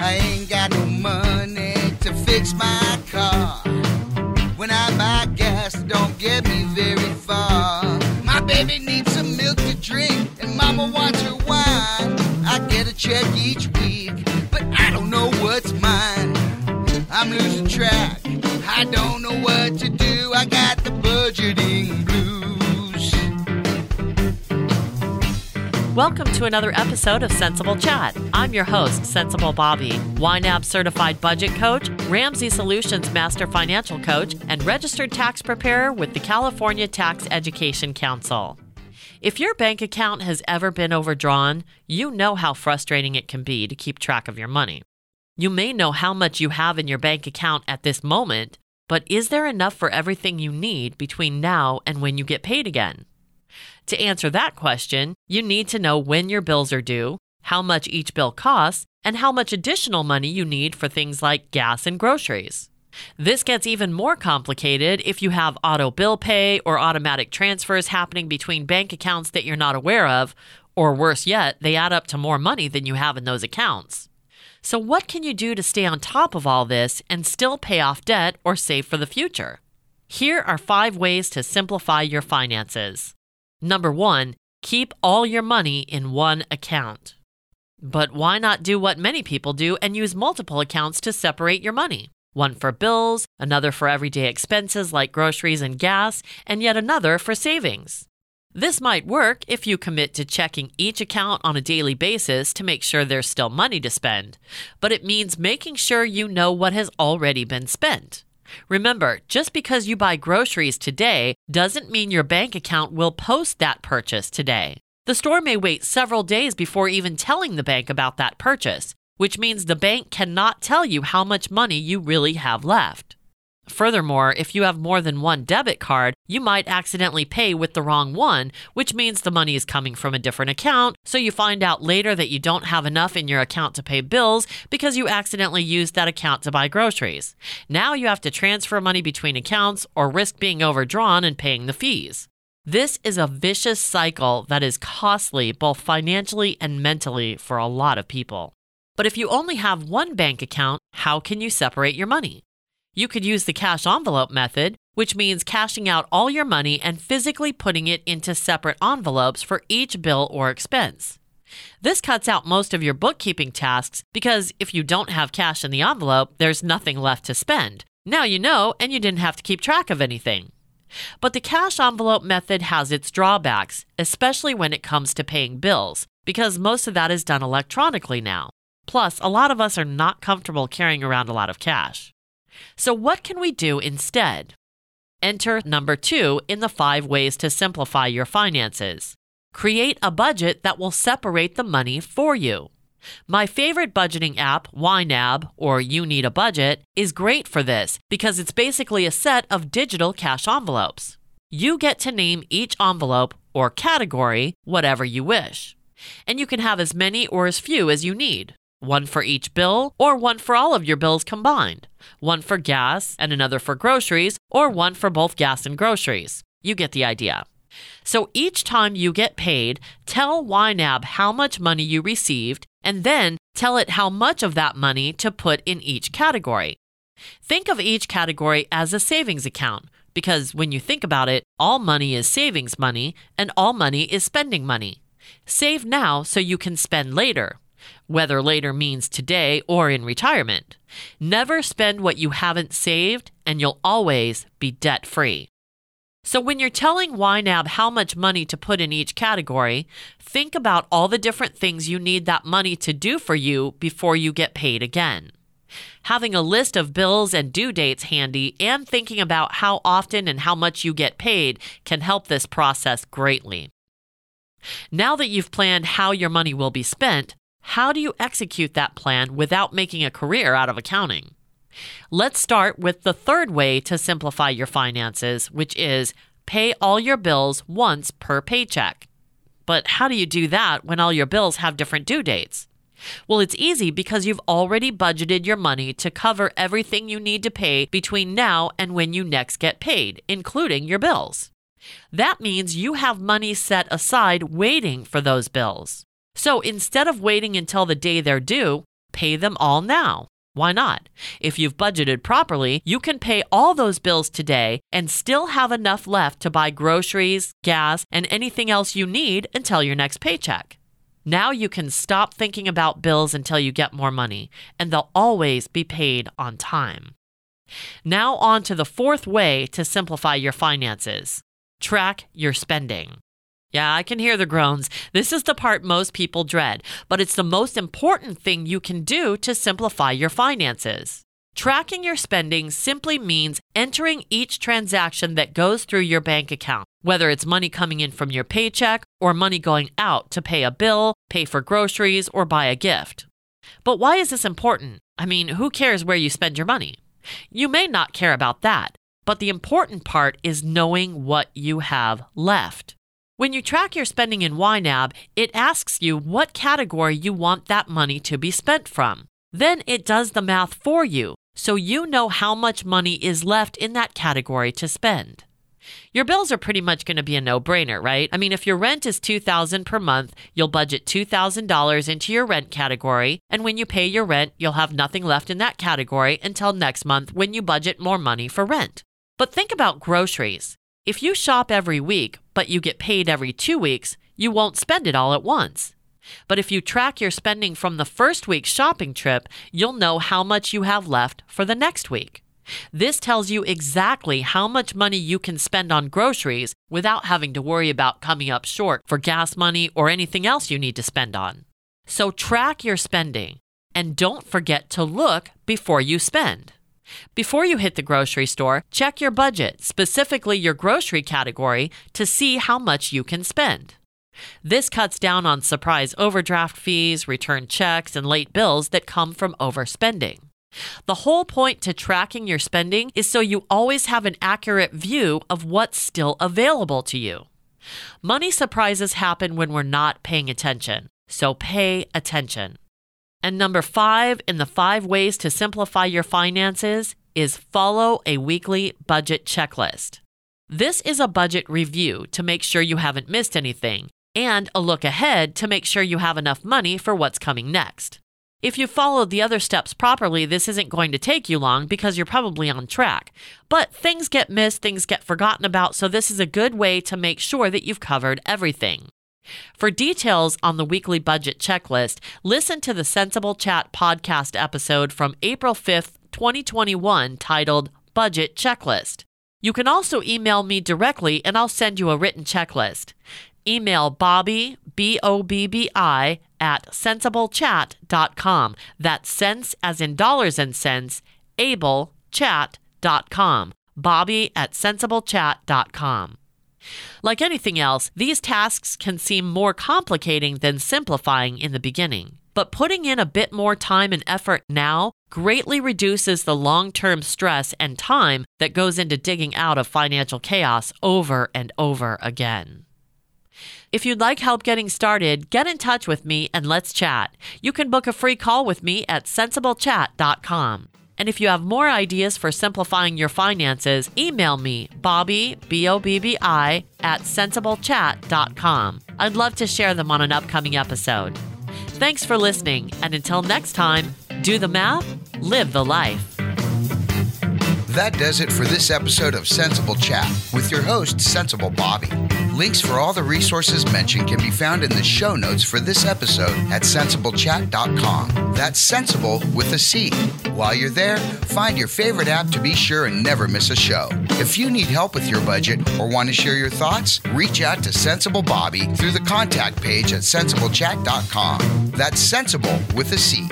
I ain't got no money to fix my car. When I buy gas, it don't get me very far. My baby needs some milk to drink, and mama wants her wine. I get a check each week, but I don't know what's mine. I'm losing track. I don't know what to do. Welcome to another episode of CentsAble Chat. I'm your host, CentsAble Bobbi, YNAB certified budget coach, Ramsey Solutions master financial coach, and registered tax preparer with the California Tax Education Council. If your bank account has ever been overdrawn, you know how frustrating it can be to keep track of your money. You may know how much you have in your bank account at this moment, but is there enough for everything you need between now and when you get paid again? To answer that question, you need to know when your bills are due, how much each bill costs, and how much additional money you need for things like gas and groceries. This gets even more complicated if you have auto bill pay or automatic transfers happening between bank accounts that you're not aware of, or worse yet, they add up to more money than you have in those accounts. So, what can you do to stay on top of all this and still pay off debt or save for the future? Here are five ways to simplify your finances. Number one, keep all your money in one account. But why not do what many people do and use multiple accounts to separate your money? One for bills, another for everyday expenses like groceries and gas, and yet another for savings. This might work if you commit to checking each account on a daily basis to make sure there's still money to spend, but it means making sure you know what has already been spent. Remember, just because you buy groceries today doesn't mean your bank account will post that purchase today. The store may wait several days before even telling the bank about that purchase, which means the bank cannot tell you how much money you really have left. Furthermore, if you have more than one debit card, you might accidentally pay with the wrong one, which means the money is coming from a different account, so you find out later that you don't have enough in your account to pay bills because you accidentally used that account to buy groceries. Now you have to transfer money between accounts or risk being overdrawn and paying the fees. This is a vicious cycle that is costly both financially and mentally for a lot of people. But if you only have one bank account, how can you separate your money? You could use the cash envelope method, which means cashing out all your money and physically putting it into separate envelopes for each bill or expense. This cuts out most of your bookkeeping tasks because if you don't have cash in the envelope, there's nothing left to spend. Now you know, and you didn't have to keep track of anything. But the cash envelope method has its drawbacks, especially when it comes to paying bills, because most of that is done electronically now. Plus, a lot of us are not comfortable carrying around a lot of cash. So, what can we do instead? Enter number two in the five ways to simplify your finances. Create a budget that will separate the money for you. My favorite budgeting app, YNAB, or You Need a Budget, is great for this because it's basically a set of digital cash envelopes. You get to name each envelope or category whatever you wish. And you can have as many or as few as you need one for each bill, or one for all of your bills combined, one for gas and another for groceries, or one for both gas and groceries. You get the idea. So each time you get paid, tell YNAB how much money you received, and then tell it how much of that money to put in each category. Think of each category as a savings account, because when you think about it, all money is savings money, and all money is spending money. Save now so you can spend later whether later means today or in retirement. Never spend what you haven't saved, and you'll always be debt free. So, when you're telling YNAB how much money to put in each category, think about all the different things you need that money to do for you before you get paid again. Having a list of bills and due dates handy and thinking about how often and how much you get paid can help this process greatly. Now that you've planned how your money will be spent, how do you execute that plan without making a career out of accounting? Let's start with the third way to simplify your finances, which is pay all your bills once per paycheck. But how do you do that when all your bills have different due dates? Well, it's easy because you've already budgeted your money to cover everything you need to pay between now and when you next get paid, including your bills. That means you have money set aside waiting for those bills. So instead of waiting until the day they're due, pay them all now. Why not? If you've budgeted properly, you can pay all those bills today and still have enough left to buy groceries, gas, and anything else you need until your next paycheck. Now you can stop thinking about bills until you get more money, and they'll always be paid on time. Now, on to the fourth way to simplify your finances track your spending. Yeah, I can hear the groans. This is the part most people dread, but it's the most important thing you can do to simplify your finances. Tracking your spending simply means entering each transaction that goes through your bank account, whether it's money coming in from your paycheck or money going out to pay a bill, pay for groceries, or buy a gift. But why is this important? I mean, who cares where you spend your money? You may not care about that, but the important part is knowing what you have left. When you track your spending in YNAB, it asks you what category you want that money to be spent from. Then it does the math for you, so you know how much money is left in that category to spend. Your bills are pretty much going to be a no-brainer, right? I mean, if your rent is 2000 per month, you'll budget $2,000 into your rent category, and when you pay your rent, you'll have nothing left in that category until next month when you budget more money for rent. But think about groceries. If you shop every week, but you get paid every 2 weeks, you won't spend it all at once. But if you track your spending from the first week's shopping trip, you'll know how much you have left for the next week. This tells you exactly how much money you can spend on groceries without having to worry about coming up short for gas money or anything else you need to spend on. So track your spending and don't forget to look before you spend. Before you hit the grocery store, check your budget, specifically your grocery category, to see how much you can spend. This cuts down on surprise overdraft fees, return checks, and late bills that come from overspending. The whole point to tracking your spending is so you always have an accurate view of what's still available to you. Money surprises happen when we're not paying attention, so pay attention. And number five in the five ways to simplify your finances is follow a weekly budget checklist. This is a budget review to make sure you haven't missed anything, and a look ahead to make sure you have enough money for what's coming next. If you followed the other steps properly, this isn't going to take you long because you're probably on track. But things get missed, things get forgotten about, so this is a good way to make sure that you've covered everything. For details on the weekly budget checklist, listen to the CentsAble Chat podcast episode from April 5th, 2021, titled Budget Checklist. You can also email me directly and I'll send you a written checklist. Email Bobbi, B O B B I, at centsablechat.com. That's cents as in dollars and cents, able chat.com. Bobbi at centsablechat.com. Like anything else, these tasks can seem more complicating than simplifying in the beginning. But putting in a bit more time and effort now greatly reduces the long term stress and time that goes into digging out of financial chaos over and over again. If you'd like help getting started, get in touch with me and let's chat. You can book a free call with me at centsablechat.com. And if you have more ideas for simplifying your finances, email me, Bobbi, B O B B I, at centsablechat.com. I'd love to share them on an upcoming episode. Thanks for listening, and until next time, do the math, live the life. That does it for this episode of CentsAble Chat with your host, CentsAble Bobbi. Links for all the resources mentioned can be found in the show notes for this episode at centsablechat.com. That's sensible with a C. While you're there, find your favorite app to be sure and never miss a show. If you need help with your budget or want to share your thoughts, reach out to CentsAble Bobbi through the contact page at centsablechat.com. That's sensible with a C.